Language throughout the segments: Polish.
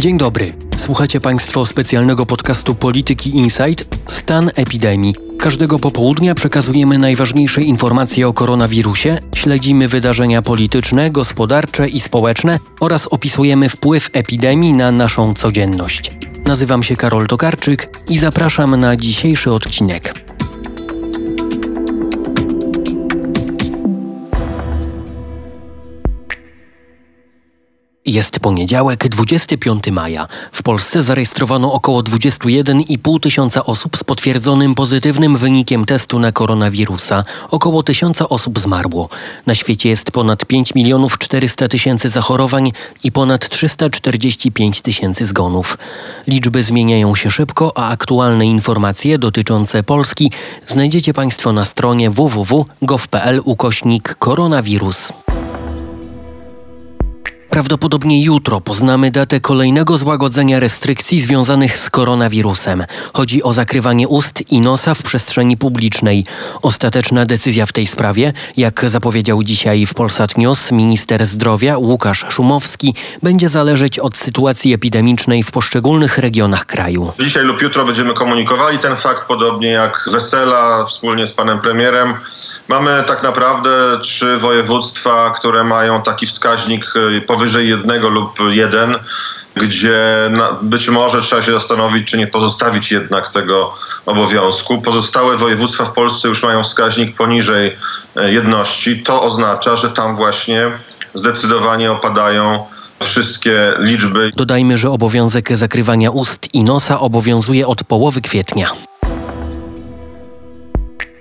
Dzień dobry. Słuchacie Państwo specjalnego podcastu Polityki Insight Stan epidemii. Każdego popołudnia przekazujemy najważniejsze informacje o koronawirusie, śledzimy wydarzenia polityczne, gospodarcze i społeczne oraz opisujemy wpływ epidemii na naszą codzienność. Nazywam się Karol Tokarczyk i zapraszam na dzisiejszy odcinek. Jest poniedziałek, 25 maja. W Polsce zarejestrowano około 21,5 tysiąca osób z potwierdzonym pozytywnym wynikiem testu na koronawirusa. Około tysiąca osób zmarło. Na świecie jest ponad 5 milionów 400 tysięcy zachorowań i ponad 345 tysięcy zgonów. Liczby zmieniają się szybko, a aktualne informacje dotyczące Polski znajdziecie Państwo na stronie www.gov.pl ukośnik koronawirus. Prawdopodobnie jutro poznamy datę kolejnego złagodzenia restrykcji związanych z koronawirusem. Chodzi o zakrywanie ust i nosa w przestrzeni publicznej. Ostateczna decyzja w tej sprawie, jak zapowiedział dzisiaj w Polsat News minister zdrowia Łukasz Szumowski, będzie zależeć od sytuacji epidemicznej w poszczególnych regionach kraju. Dzisiaj lub jutro będziemy komunikowali ten fakt, podobnie jak wesela wspólnie z panem premierem. Mamy tak naprawdę trzy województwa, które mają taki wskaźnik powyżej powyżej jednego lub jeden, gdzie być może trzeba się zastanowić, czy nie pozostawić jednak tego obowiązku. Pozostałe województwa w Polsce już mają wskaźnik poniżej e, jedności. To oznacza, że tam właśnie zdecydowanie opadają wszystkie liczby. Dodajmy, że obowiązek zakrywania ust i nosa obowiązuje od połowy kwietnia.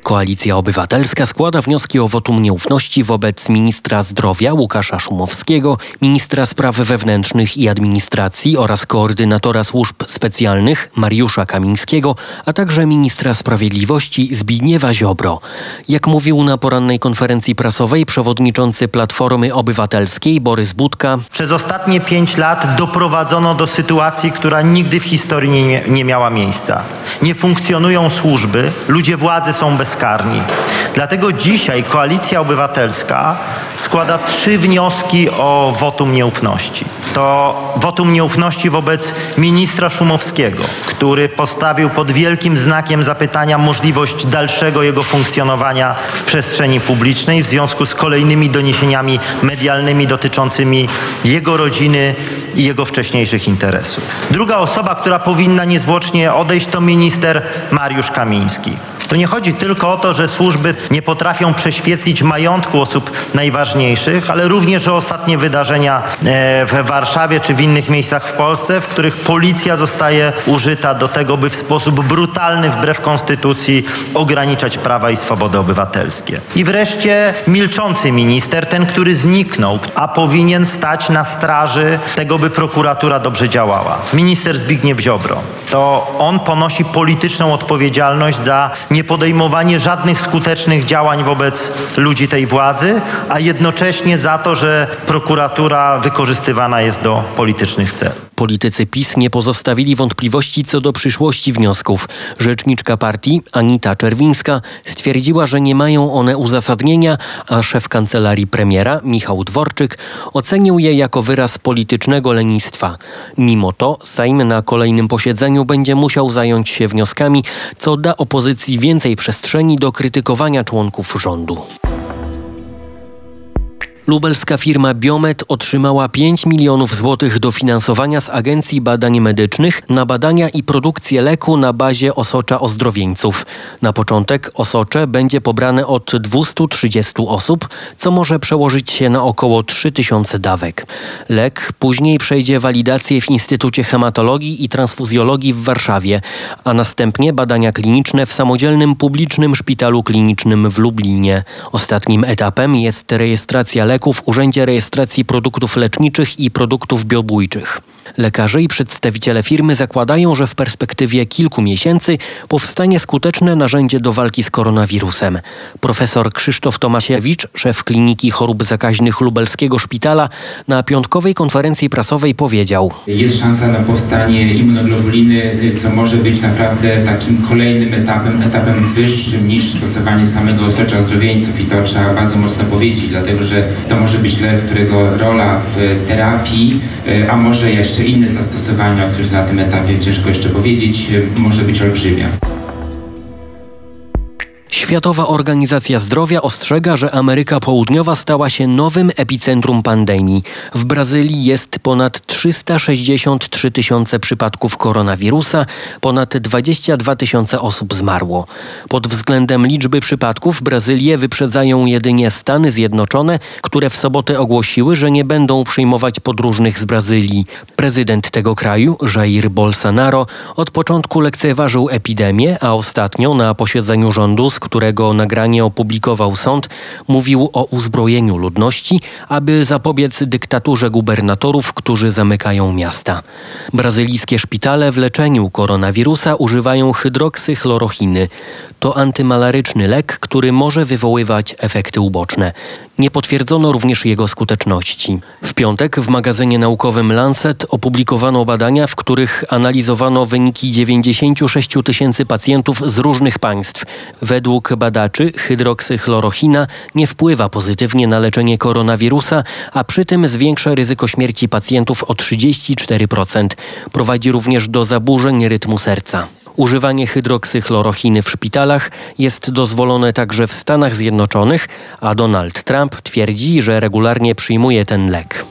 Koalicja Obywatelska składa wnioski o wotum nieufności wobec ministra zdrowia Łukasza Szumowskiego, ministra spraw wewnętrznych i administracji oraz koordynatora służb specjalnych Mariusza Kamińskiego, a także ministra sprawiedliwości Zbigniewa Ziobro. Jak mówił na porannej konferencji prasowej przewodniczący Platformy Obywatelskiej Borys Budka, przez ostatnie pięć lat doprowadzono do sytuacji, która nigdy w historii nie, nie miała miejsca. Nie funkcjonują służby, ludzie władzy są bez Dlatego dzisiaj Koalicja Obywatelska składa trzy wnioski o wotum nieufności. To wotum nieufności wobec ministra Szumowskiego, który postawił pod wielkim znakiem zapytania możliwość dalszego jego funkcjonowania w przestrzeni publicznej w związku z kolejnymi doniesieniami medialnymi dotyczącymi jego rodziny i jego wcześniejszych interesów. Druga osoba, która powinna niezwłocznie odejść, to minister Mariusz Kamiński. Tu nie chodzi tylko o to, że służby nie potrafią prześwietlić majątku osób najważniejszych, ale również o ostatnie wydarzenia e, w Warszawie czy w innych miejscach w Polsce, w których policja zostaje użyta do tego, by w sposób brutalny, wbrew konstytucji, ograniczać prawa i swobody obywatelskie. I wreszcie milczący minister, ten, który zniknął, a powinien stać na straży tego, by prokuratura dobrze działała. Minister Zbigniew Ziobro. To on ponosi polityczną odpowiedzialność za nie niepodejmowanie żadnych skutecznych działań wobec ludzi tej władzy, a jednocześnie za to, że prokuratura wykorzystywana jest do politycznych celów. Politycy PiS nie pozostawili wątpliwości co do przyszłości wniosków. Rzeczniczka partii Anita Czerwińska stwierdziła, że nie mają one uzasadnienia, a szef kancelarii premiera Michał Dworczyk ocenił je jako wyraz politycznego lenistwa. Mimo to Sejm na kolejnym posiedzeniu będzie musiał zająć się wnioskami, co da opozycji więcej przestrzeni do krytykowania członków rządu. Lubelska firma Biomet otrzymała 5 milionów złotych dofinansowania z Agencji Badań Medycznych na badania i produkcję leku na bazie osocza ozdrowieńców. Na początek osocze będzie pobrane od 230 osób, co może przełożyć się na około 3000 dawek. Lek później przejdzie walidację w Instytucie Hematologii i Transfuzjologii w Warszawie, a następnie badania kliniczne w samodzielnym publicznym szpitalu klinicznym w Lublinie. Ostatnim etapem jest rejestracja leku w Urzędzie Rejestracji Produktów Leczniczych i Produktów Biobójczych. Lekarze i przedstawiciele firmy zakładają, że w perspektywie kilku miesięcy powstanie skuteczne narzędzie do walki z koronawirusem. Profesor Krzysztof Tomasiewicz, szef Kliniki Chorób Zakaźnych Lubelskiego Szpitala, na piątkowej konferencji prasowej powiedział: Jest szansa na powstanie immunoglobuliny, co może być naprawdę takim kolejnym etapem, etapem wyższym niż stosowanie samego osocza zdrowieńców i to trzeba bardzo mocno powiedzieć, dlatego że to może być lek, którego rola w terapii, e, a może jeszcze inne zastosowania, o których na tym etapie ciężko jeszcze powiedzieć, może być olbrzymia. Światowa Organizacja Zdrowia ostrzega, że Ameryka Południowa stała się nowym epicentrum pandemii. W Brazylii jest ponad 363 tysiące przypadków koronawirusa, ponad 22 tysiące osób zmarło. Pod względem liczby przypadków Brazylię wyprzedzają jedynie Stany Zjednoczone, które w sobotę ogłosiły, że nie będą przyjmować podróżnych z Brazylii. Prezydent tego kraju, Jair Bolsonaro, od początku lekceważył epidemię, a ostatnio na posiedzeniu rządu, z którego nagranie opublikował sąd, mówił o uzbrojeniu ludności, aby zapobiec dyktaturze gubernatorów, którzy zamykają miasta. Brazylijskie szpitale w leczeniu koronawirusa używają hydroksychlorochiny. To antymalaryczny lek, który może wywoływać efekty uboczne. Nie potwierdzono również jego skuteczności. W piątek w magazynie naukowym Lancet opublikowano badania, w których analizowano wyniki 96 tysięcy pacjentów z różnych państw. Według badaczy hydroksychlorochina nie wpływa pozytywnie na leczenie koronawirusa, a przy tym zwiększa ryzyko śmierci pacjentów o 34%. Prowadzi również do zaburzeń rytmu serca. Używanie hydroksychlorochiny w szpitalach jest dozwolone także w Stanach Zjednoczonych, a Donald Trump twierdzi, że regularnie przyjmuje ten lek.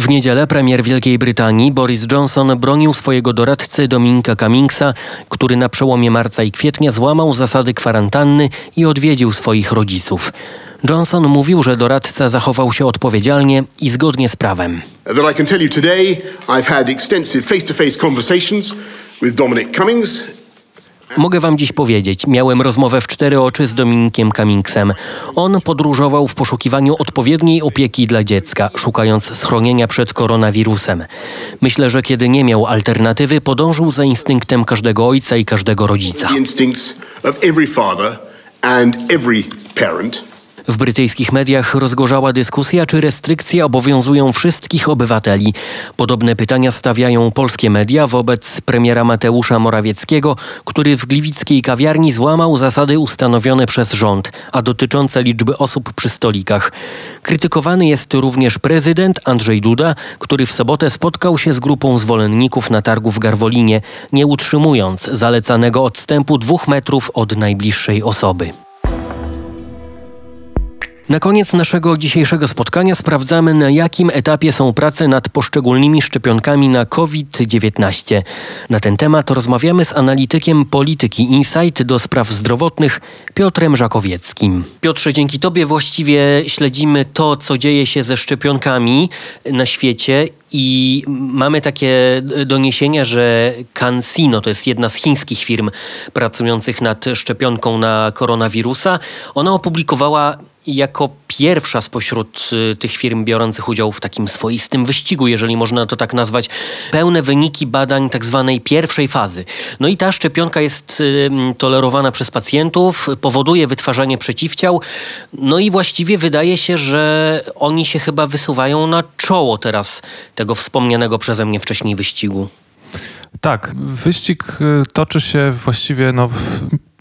W niedzielę premier Wielkiej Brytanii Boris Johnson bronił swojego doradcy Dominika Cummingsa, który na przełomie marca i kwietnia złamał zasady kwarantanny i odwiedził swoich rodziców. Johnson mówił, że doradca zachował się odpowiedzialnie i zgodnie z prawem. That Cummings Mogę wam dziś powiedzieć, miałem rozmowę w cztery oczy z Dominikiem Cummingsem. On podróżował w poszukiwaniu odpowiedniej opieki dla dziecka, szukając schronienia przed koronawirusem. Myślę, że kiedy nie miał alternatywy, podążył za instynktem każdego ojca i każdego rodzica. The instincts of every father and every parent w brytyjskich mediach rozgorzała dyskusja, czy restrykcje obowiązują wszystkich obywateli. Podobne pytania stawiają polskie media wobec premiera Mateusza Morawieckiego, który w gliwickiej kawiarni złamał zasady ustanowione przez rząd, a dotyczące liczby osób przy stolikach. Krytykowany jest również prezydent Andrzej Duda, który w sobotę spotkał się z grupą zwolenników na targu w Garwolinie, nie utrzymując zalecanego odstępu dwóch metrów od najbliższej osoby. Na koniec naszego dzisiejszego spotkania sprawdzamy, na jakim etapie są prace nad poszczególnymi szczepionkami na COVID-19. Na ten temat rozmawiamy z analitykiem polityki Insight do spraw zdrowotnych Piotrem Żakowieckim. Piotrze, dzięki Tobie właściwie śledzimy to, co dzieje się ze szczepionkami na świecie i mamy takie doniesienia, że CanSino, to jest jedna z chińskich firm pracujących nad szczepionką na koronawirusa, ona opublikowała jako pierwsza spośród y, tych firm biorących udział w takim swoistym wyścigu, jeżeli można to tak nazwać, pełne wyniki badań tak zwanej pierwszej fazy. No i ta szczepionka jest y, tolerowana przez pacjentów, powoduje wytwarzanie przeciwciał, no i właściwie wydaje się, że oni się chyba wysuwają na czoło teraz tego wspomnianego przeze mnie wcześniej wyścigu. Tak, wyścig y, toczy się właściwie no,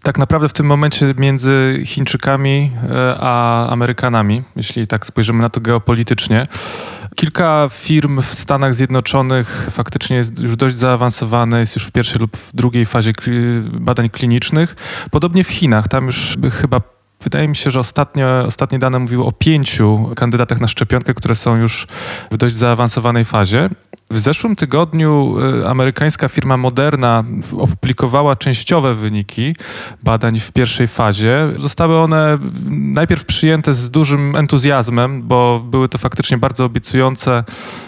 tak naprawdę w tym momencie między Chińczykami e, a Amerykanami, jeśli tak spojrzymy na to geopolitycznie. Kilka firm w Stanach Zjednoczonych faktycznie jest już dość zaawansowane, jest już w pierwszej lub w drugiej fazie badań klinicznych. Podobnie w Chinach, tam już chyba Wydaje mi się, że ostatnio, ostatnie dane mówiły o pięciu kandydatach na szczepionkę, które są już w dość zaawansowanej fazie. W zeszłym tygodniu y, amerykańska firma Moderna opublikowała częściowe wyniki badań w pierwszej fazie. Zostały one najpierw przyjęte z dużym entuzjazmem, bo były to faktycznie bardzo obiecujące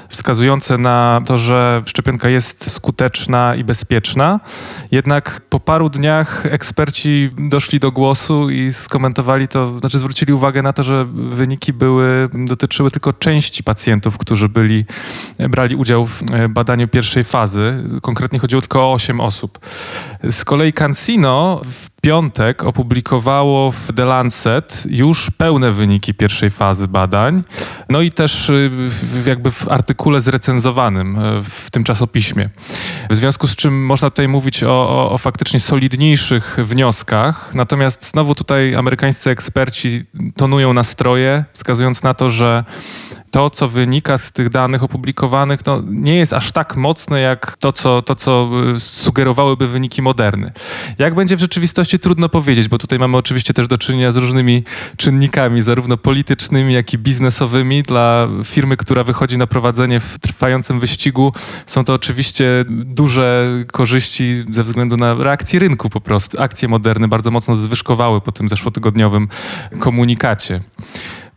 wskazujące na to, że szczepionka jest skuteczna i bezpieczna. Jednak po paru dniach eksperci doszli do głosu i skomentowali to, znaczy zwrócili uwagę na to, że wyniki były, dotyczyły tylko części pacjentów, którzy byli, brali udział w badaniu pierwszej fazy. Konkretnie chodziło tylko o 8 osób. Z kolei CanSino w piątek opublikowało w The Lancet już pełne wyniki pierwszej fazy badań, no i też y, jakby w artykule zrecenzowanym y, w tym czasopiśmie. W związku z czym można tutaj mówić o, o, o faktycznie solidniejszych wnioskach, natomiast znowu tutaj amerykańscy eksperci tonują nastroje, wskazując na to, że to, co wynika z tych danych opublikowanych, no, nie jest aż tak mocne, jak to co, to, co y, sugerowałyby wyniki moderny. Jak będzie w rzeczywistości, trudno powiedzieć, bo tutaj mamy oczywiście też do czynienia z różnymi czynnikami, zarówno politycznymi, jak i biznesowymi. Dla firmy, która wychodzi na prowadzenie w trwającym wyścigu, są to oczywiście duże korzyści ze względu na reakcję rynku po prostu. Akcje moderne bardzo mocno zwyżkowały po tym zeszłotygodniowym komunikacie.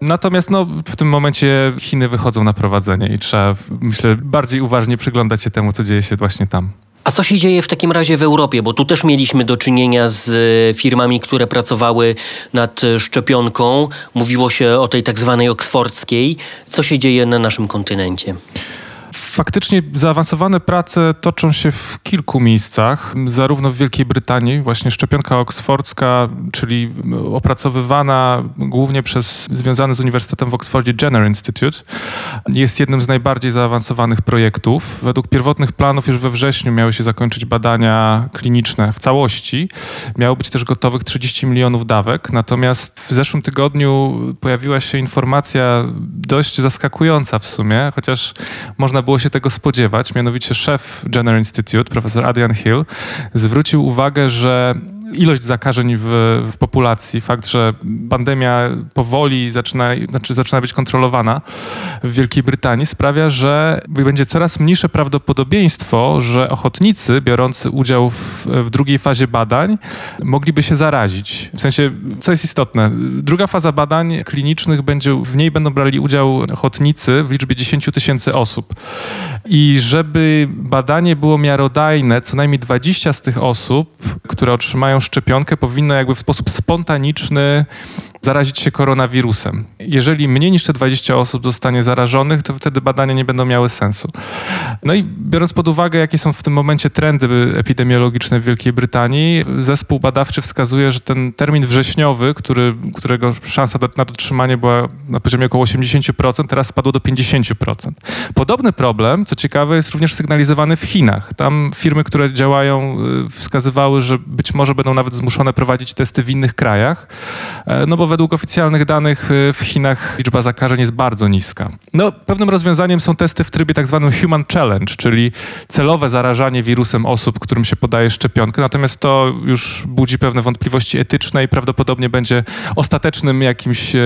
Natomiast no, w tym momencie Chiny wychodzą na prowadzenie i trzeba, myślę, bardziej uważnie przyglądać się temu, co dzieje się właśnie tam. A co się dzieje w takim razie w Europie? Bo tu też mieliśmy do czynienia z e, firmami, które pracowały nad e, szczepionką. Mówiło się o tej tak zwanej oksfordzkiej. Co się dzieje na naszym kontynencie? Faktycznie zaawansowane prace toczą się w kilku miejscach, zarówno w Wielkiej Brytanii, właśnie szczepionka oksfordzka, czyli opracowywana głównie przez związany z Uniwersytetem w Oxfordzie Jenner Institute, jest jednym z najbardziej zaawansowanych projektów. Według pierwotnych planów już we wrześniu miały się zakończyć badania kliniczne w całości. Miało być też gotowych 30 milionów dawek, natomiast w zeszłym tygodniu pojawiła się informacja dość zaskakująca w sumie, chociaż można było się tego spodziewać. Mianowicie szef Jenner Institute, profesor Adrian Hill, zwrócił uwagę, że ilość zakażeń w, w, populacji, fakt, że pandemia powoli zaczyna, znaczy zaczyna być kontrolowana w Wielkiej Brytanii, sprawia, że będzie coraz mniejsze prawdopodobieństwo, że ochotnicy biorący udział w, w drugiej fazie badań mogliby się zarazić. W sensie, co jest istotne, druga faza badań klinicznych będzie, w niej będą brali udział ochotnicy w liczbie 10 tysięcy osób. I żeby badanie było miarodajne, co najmniej 20 z tych osób, które otrzymają szczepionkę, powinno jakby w sposób spontaniczny zarazić się koronawirusem. Jeżeli mniej niż te 20 osób zostanie zarażonych, to wtedy badania nie będą miały sensu. No i biorąc pod uwagę, jakie są w tym momencie trendy epidemiologiczne w Wielkiej Brytanii, zespół badawczy wskazuje, że ten termin wrześniowy, który, którego szansa do, na dotrzymanie była na poziomie około 80%, teraz spadło do 50%. Podobny problem, co ciekawe, jest również sygnalizowany w Chinach. Tam firmy, które działają, y, wskazywały, że być może będą nawet zmuszone prowadzić testy w innych krajach, e, no bo według oficjalnych danych y, w Chinach liczba zakażeń jest bardzo niska. No, pewnym rozwiązaniem są testy w trybie tak zwanym human challenge, czyli celowe zarażanie wirusem osób, którym się podaje szczepionkę. Natomiast to już budzi pewne wątpliwości etyczne i prawdopodobnie będzie ostatecznym jakimś e,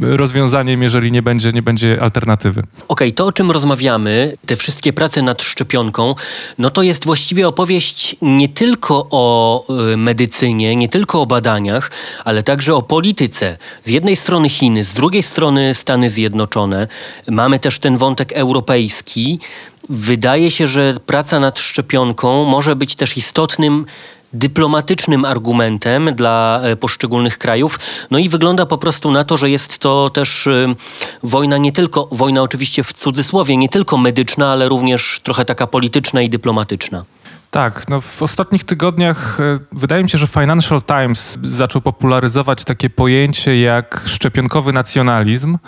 rozwiązaniem, jeżeli nie będzie, nie będzie alternatywy. Okej, okay, to o czym rozmawiamy, te wszystkie prace nad szczepionką, no to jest właściwie opowieść nie tylko o medycynie, nie tylko o badaniach, ale także o polityce polityce. Z jednej strony Chiny, z drugiej strony Stany Zjednoczone. Mamy też ten wątek europejski. Wydaje się, że praca nad szczepionką może być też istotnym dyplomatycznym argumentem dla e, poszczególnych krajów. No i wygląda po prostu na to, że jest to też e, wojna nie tylko, wojna oczywiście w cudzysłowie, nie tylko medyczna, ale również trochę taka polityczna i dyplomatyczna. Tak, no w ostatnich tygodniach e, wydaje mi się, że Financial Times zaczął popularyzować takie pojęcie jak szczepionkowy nacjonalizm,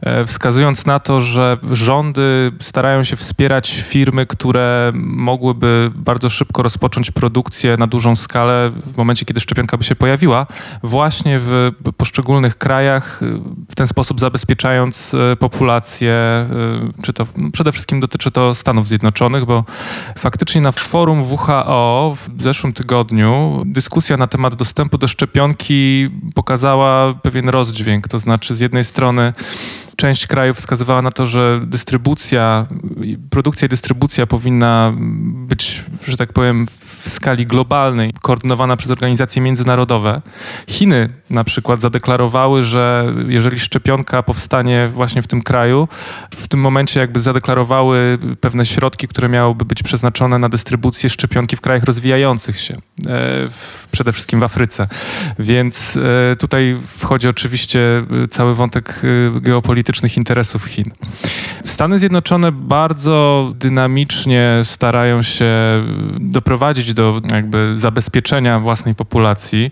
e, wskazując na to, że rządy starają się wspierać firmy, które mogłyby bardzo szybko rozpocząć produkcję na dużą skalę w momencie, kiedy szczepionka by się pojawiła, właśnie w poszczególnych krajach, e, w ten sposób zabezpieczając populację, czy to no przede wszystkim dotyczy to Stanów Zjednoczonych, bo faktycznie na forum WHO w zeszłym tygodniu dyskusja na temat dostępu do szczepionki pokazała pewien rozdźwięk. To znaczy, z jednej strony część krajów wskazywała na to, że dystrybucja, produkcja i dystrybucja powinna być, że tak powiem, w skali globalnej, koordynowana przez organizacje międzynarodowe. Chiny na przykład zadeklarowały, że jeżeli szczepionka powstanie właśnie w tym kraju, w tym momencie jakby zadeklarowały pewne środki, które miałyby być przeznaczone na dystrybucję szczepionki w krajach rozwijających się, e, przede wszystkim w Afryce. Więc e, tutaj wchodzi oczywiście cały wątek e, geopolitycznych interesów Chin. Stany Zjednoczone bardzo dynamicznie starają się doprowadzić do jakby zabezpieczenia własnej populacji.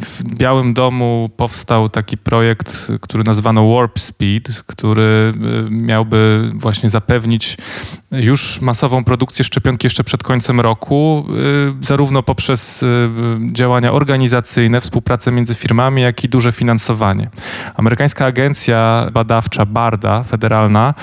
W Białym Domu powstał taki projekt, który nazwano Warp Speed, który y, miałby właśnie zapewnić już masową produkcję szczepionki jeszcze przed końcem roku, y, zarówno poprzez y, działania organizacyjne, współpracę między firmami, jak i duże finansowanie. Amerykańska agencja badawcza BARDA, federalna,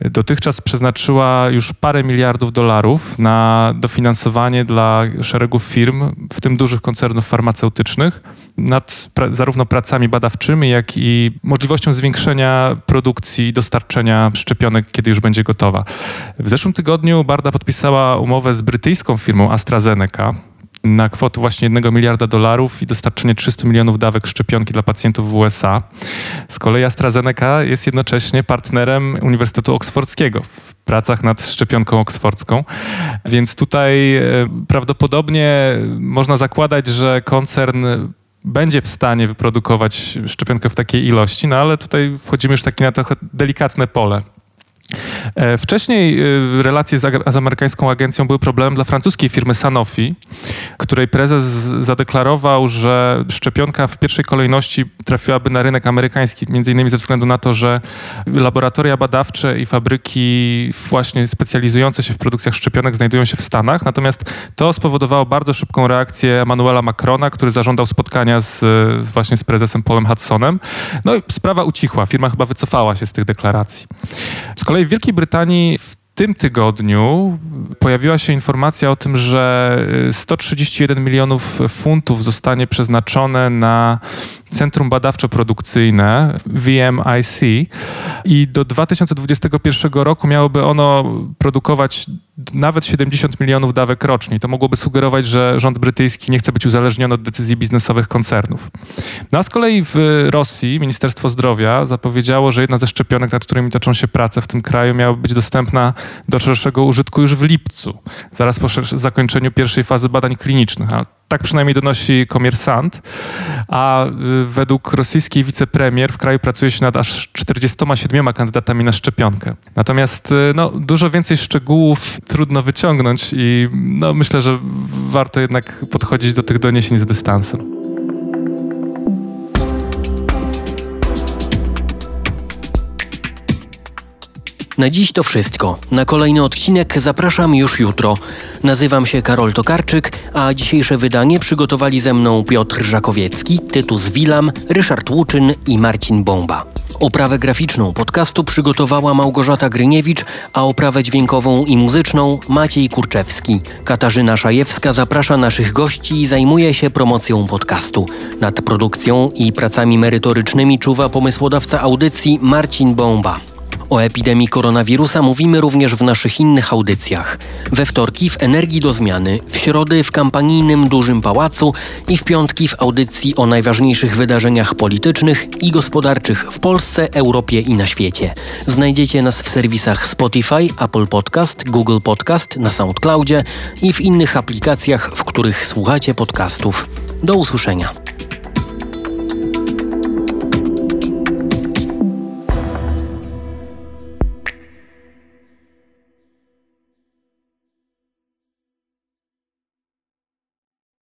dotychczas przeznaczyła już parę miliardów dolarów na dofinansowanie dla szeregu firm, w tym dużych koncernów farmaceutycznych, nad pra zarówno pracami badawczymi, jak i możliwością zwiększenia produkcji i dostarczenia szczepionek, kiedy już będzie gotowa. W zeszłym tygodniu Barda podpisała umowę z brytyjską firmą AstraZeneca na kwotę właśnie 1 miliarda dolarów i dostarczenie 300 milionów dawek szczepionki dla pacjentów w USA. Z kolei AstraZeneca jest jednocześnie partnerem Uniwersytetu Oksfordzkiego w pracach nad szczepionką oksfordzką, więc tutaj e, prawdopodobnie można zakładać, że koncern będzie w stanie wyprodukować szczepionkę w takiej ilości, no ale tutaj wchodzimy już takie na trochę delikatne pole. E, wcześniej e, relacje z, amerykańską agencją były problemem dla francuskiej firmy Sanofi, której prezes zadeklarował, że szczepionka w pierwszej kolejności trafiłaby na rynek amerykański, między innymi ze względu na to, że laboratoria badawcze i fabryki właśnie specjalizujące się w produkcjach szczepionek znajdują się w Stanach. Natomiast to spowodowało bardzo szybką reakcję Emmanuela Macrona, który zażądał spotkania z, z właśnie z prezesem Paulem Hudsonem. No i sprawa ucichła. Firma chyba wycofała się z tych deklaracji. Z kolei w Wielkiej Brytanii w tym tygodniu pojawiła się informacja o tym, że 131 milionów funtów zostanie przeznaczone na Centrum Badawczo-Produkcyjne VMIC i do 2021 roku miałoby ono produkować nawet 70 milionów dawek rocznie. To mogłoby sugerować, że rząd brytyjski nie chce być uzależniony od decyzji biznesowych koncernów. No a z kolei w Rosji Ministerstwo Zdrowia zapowiedziało, że jedna ze szczepionek, nad którymi toczą się prace w tym kraju, miałaby być dostępna do szerszego użytku już w lipcu, zaraz po zakończeniu pierwszej fazy badań klinicznych. Tak przynajmniej donosi komersant, a y, według rosyjskiej wicepremier w kraju pracuje się nad aż 47 kandydatami na szczepionkę. Natomiast y, no, dużo więcej szczegółów trudno wyciągnąć i no, myślę, że warto jednak podchodzić do tych doniesień z dystansem. Na dziś to wszystko. Na kolejny odcinek zapraszam już jutro. Nazywam się Karol Tokarczyk, a dzisiejsze wydanie przygotowali ze mną Piotr Żakowiecki, Tytus Wilam, Ryszard Łuczyn i Marcin Bomba. Oprawę graficzną podcastu przygotowała Małgorzata Gryniewicz, a oprawę dźwiękową i muzyczną Maciej Kurczewski. Katarzyna Szajewska zaprasza naszych gości i zajmuje się promocją podcastu. Nad produkcją i pracami merytorycznymi czuwa pomysłodawca audycji Marcin Bomba. O epidemii koronawirusa mówimy również w naszych innych audycjach. We wtorki w Energii do Zmiany, w środy w kampanijnym Dużym Pałacu i w piątki w audycji o najważniejszych wydarzeniach politycznych i gospodarczych w Polsce, Europie i na świecie. Znajdziecie nas w serwisach Spotify, Apple Podcast, Google Podcast, na SoundCloudzie i w innych aplikacjach, w których słuchacie podcastów. Do usłyszenia.